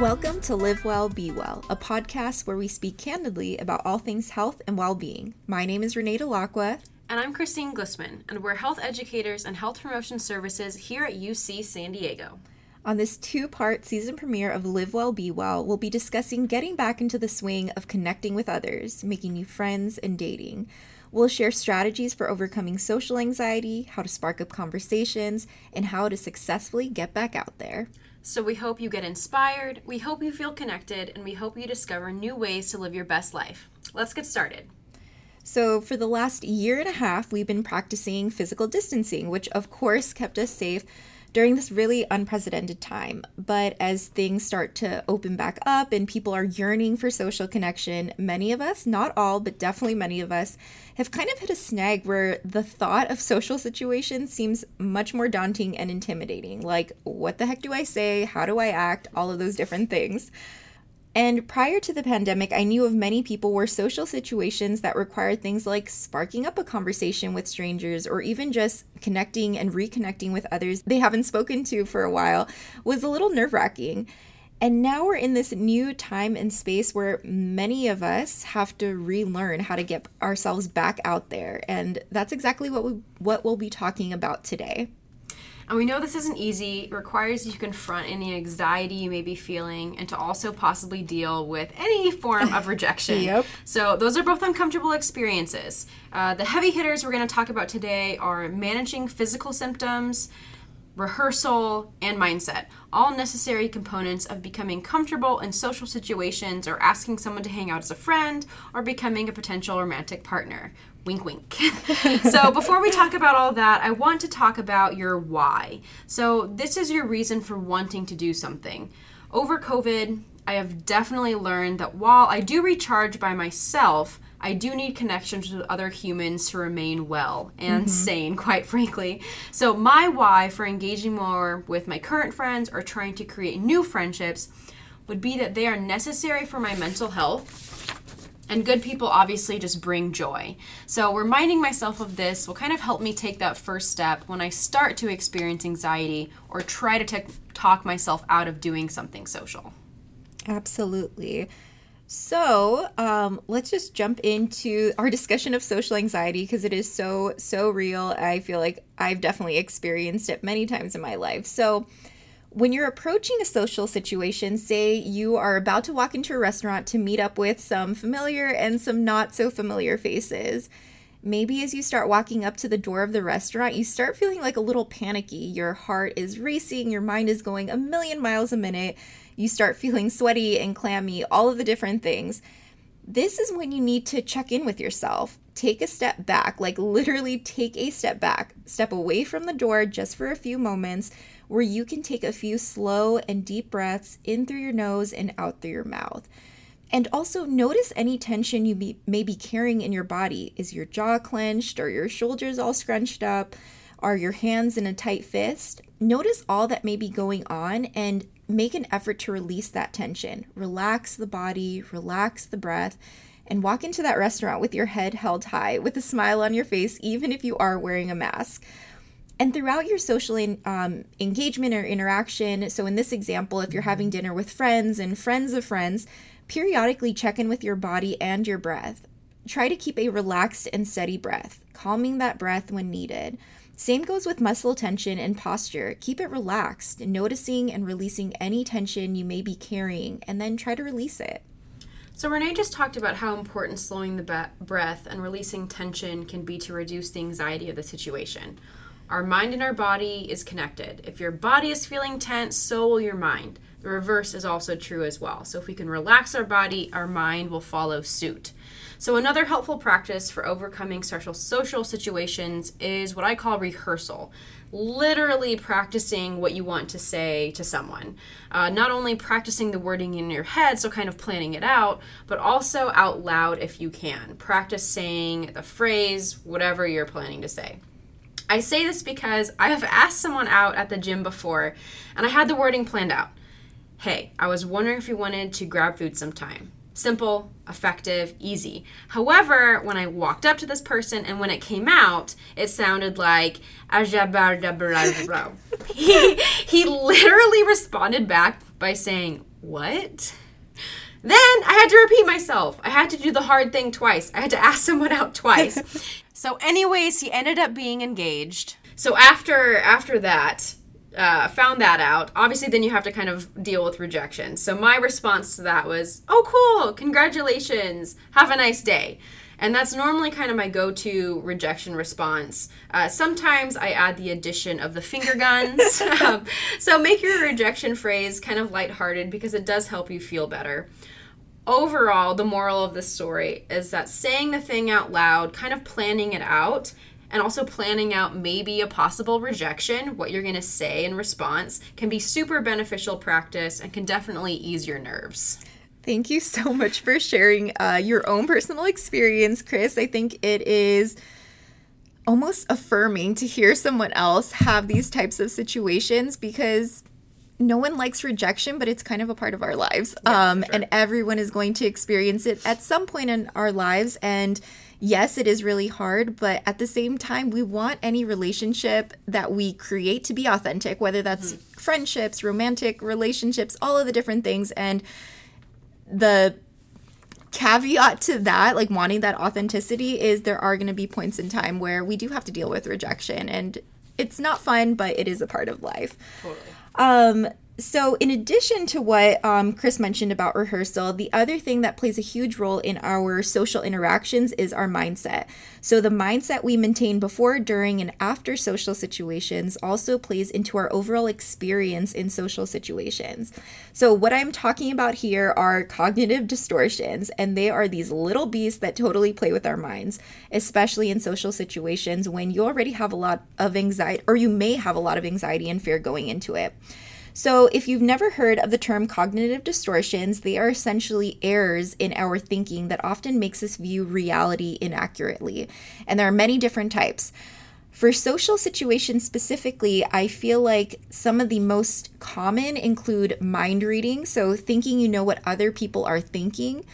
Welcome to Live Well, Be Well, a podcast where we speak candidly about all things health and well being. My name is Renee Delacqua. And I'm Christine Glussman, and we're health educators and health promotion services here at UC San Diego. On this two part season premiere of Live Well, Be Well, we'll be discussing getting back into the swing of connecting with others, making new friends, and dating. We'll share strategies for overcoming social anxiety, how to spark up conversations, and how to successfully get back out there. So, we hope you get inspired, we hope you feel connected, and we hope you discover new ways to live your best life. Let's get started. So, for the last year and a half, we've been practicing physical distancing, which of course kept us safe during this really unprecedented time. But as things start to open back up and people are yearning for social connection, many of us, not all, but definitely many of us, have kind of hit a snag where the thought of social situations seems much more daunting and intimidating. Like, what the heck do I say? How do I act? All of those different things. And prior to the pandemic, I knew of many people where social situations that required things like sparking up a conversation with strangers or even just connecting and reconnecting with others they haven't spoken to for a while was a little nerve wracking. And now we're in this new time and space where many of us have to relearn how to get ourselves back out there. And that's exactly what we what we'll be talking about today. And we know this isn't easy. It requires you to confront any anxiety you may be feeling and to also possibly deal with any form of rejection. yep. So, those are both uncomfortable experiences. Uh, the heavy hitters we're going to talk about today are managing physical symptoms, rehearsal, and mindset. All necessary components of becoming comfortable in social situations or asking someone to hang out as a friend or becoming a potential romantic partner. Wink, wink. so, before we talk about all that, I want to talk about your why. So, this is your reason for wanting to do something. Over COVID, I have definitely learned that while I do recharge by myself, I do need connections with other humans to remain well and mm-hmm. sane, quite frankly. So, my why for engaging more with my current friends or trying to create new friendships would be that they are necessary for my mental health and good people obviously just bring joy. So, reminding myself of this will kind of help me take that first step when I start to experience anxiety or try to t- talk myself out of doing something social. Absolutely. So, um, let's just jump into our discussion of social anxiety because it is so, so real. I feel like I've definitely experienced it many times in my life. So, when you're approaching a social situation, say you are about to walk into a restaurant to meet up with some familiar and some not so familiar faces, maybe as you start walking up to the door of the restaurant, you start feeling like a little panicky. Your heart is racing, your mind is going a million miles a minute, you start feeling sweaty and clammy, all of the different things. This is when you need to check in with yourself. Take a step back, like literally take a step back, step away from the door just for a few moments where you can take a few slow and deep breaths in through your nose and out through your mouth. And also notice any tension you may be carrying in your body. Is your jaw clenched? Are your shoulders all scrunched up? Are your hands in a tight fist? Notice all that may be going on and make an effort to release that tension. Relax the body, relax the breath, and walk into that restaurant with your head held high, with a smile on your face, even if you are wearing a mask. And throughout your social um, engagement or interaction, so in this example, if you're having dinner with friends and friends of friends, periodically check in with your body and your breath. Try to keep a relaxed and steady breath, calming that breath when needed. Same goes with muscle tension and posture. Keep it relaxed, noticing and releasing any tension you may be carrying, and then try to release it. So, Renee just talked about how important slowing the breath and releasing tension can be to reduce the anxiety of the situation. Our mind and our body is connected. If your body is feeling tense, so will your mind. The reverse is also true as well. So if we can relax our body, our mind will follow suit. So another helpful practice for overcoming social social situations is what I call rehearsal. Literally practicing what you want to say to someone. Uh, not only practicing the wording in your head, so kind of planning it out, but also out loud if you can. Practice saying the phrase, whatever you're planning to say. I say this because I have asked someone out at the gym before and I had the wording planned out. Hey, I was wondering if you wanted to grab food sometime. Simple, effective, easy. However, when I walked up to this person and when it came out, it sounded like he, he literally responded back by saying, what? Then I had to repeat myself. I had to do the hard thing twice. I had to ask someone out twice. so, anyways, he ended up being engaged. So after after that, uh, found that out. Obviously, then you have to kind of deal with rejection. So my response to that was, "Oh, cool! Congratulations! Have a nice day." And that's normally kind of my go to rejection response. Uh, sometimes I add the addition of the finger guns. um, so make your rejection phrase kind of lighthearted because it does help you feel better. Overall, the moral of this story is that saying the thing out loud, kind of planning it out, and also planning out maybe a possible rejection, what you're going to say in response, can be super beneficial practice and can definitely ease your nerves. Thank you so much for sharing uh, your own personal experience, Chris. I think it is almost affirming to hear someone else have these types of situations because no one likes rejection, but it's kind of a part of our lives. Yeah, um, sure. And everyone is going to experience it at some point in our lives. And yes, it is really hard, but at the same time, we want any relationship that we create to be authentic, whether that's mm-hmm. friendships, romantic relationships, all of the different things. And the caveat to that, like wanting that authenticity, is there are going to be points in time where we do have to deal with rejection, and it's not fun, but it is a part of life. Totally. Um, so, in addition to what um, Chris mentioned about rehearsal, the other thing that plays a huge role in our social interactions is our mindset. So, the mindset we maintain before, during, and after social situations also plays into our overall experience in social situations. So, what I'm talking about here are cognitive distortions, and they are these little beasts that totally play with our minds, especially in social situations when you already have a lot of anxiety, or you may have a lot of anxiety and fear going into it. So, if you've never heard of the term cognitive distortions, they are essentially errors in our thinking that often makes us view reality inaccurately. And there are many different types. For social situations specifically, I feel like some of the most common include mind reading, so thinking you know what other people are thinking,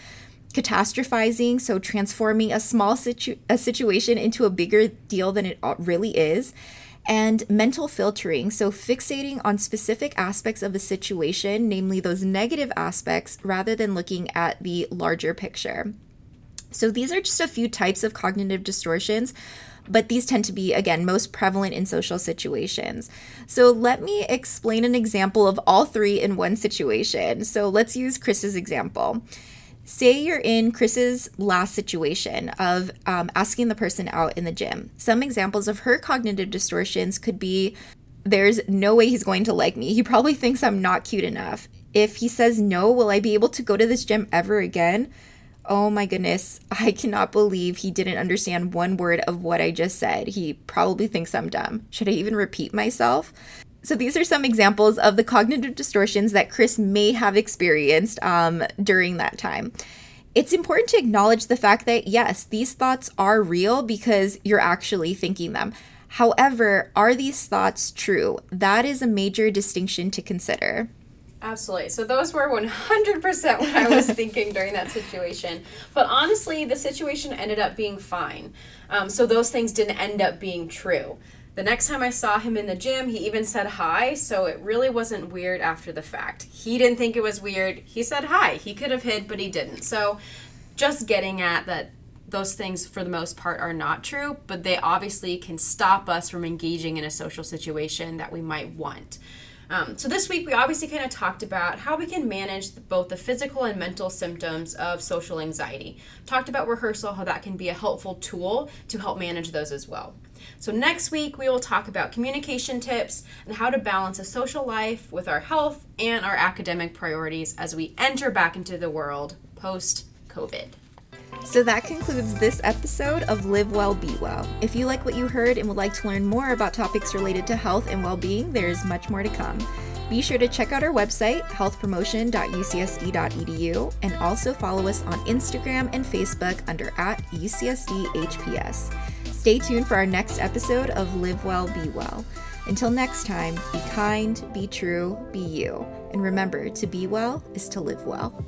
catastrophizing, so transforming a small situ- a situation into a bigger deal than it really is, and mental filtering, so fixating on specific aspects of a situation, namely those negative aspects, rather than looking at the larger picture. So these are just a few types of cognitive distortions, but these tend to be, again, most prevalent in social situations. So let me explain an example of all three in one situation. So let's use Chris's example say you're in Chris's last situation of um, asking the person out in the gym. Some examples of her cognitive distortions could be there's no way he's going to like me. He probably thinks I'm not cute enough. If he says no, will I be able to go to this gym ever again? Oh my goodness, I cannot believe he didn't understand one word of what I just said. He probably thinks I'm dumb. Should I even repeat myself? So, these are some examples of the cognitive distortions that Chris may have experienced um, during that time. It's important to acknowledge the fact that, yes, these thoughts are real because you're actually thinking them. However, are these thoughts true? That is a major distinction to consider. Absolutely. So those were 100% what I was thinking during that situation. But honestly, the situation ended up being fine. Um, so those things didn't end up being true. The next time I saw him in the gym, he even said hi, so it really wasn't weird after the fact. He didn't think it was weird. He said hi. He could have hid, but he didn't. So just getting at that those things for the most part are not true, but they obviously can stop us from engaging in a social situation that we might want. Um, so this week we obviously kind of talked about how we can manage both the physical and mental symptoms of social anxiety. Talked about rehearsal, how that can be a helpful tool to help manage those as well. So, next week we will talk about communication tips and how to balance a social life with our health and our academic priorities as we enter back into the world post COVID. So that concludes this episode of Live Well, Be Well. If you like what you heard and would like to learn more about topics related to health and well being, there is much more to come. Be sure to check out our website, healthpromotion.ucsd.edu, and also follow us on Instagram and Facebook under at UCSDHPS. Stay tuned for our next episode of Live Well, Be Well. Until next time, be kind, be true, be you. And remember, to be well is to live well.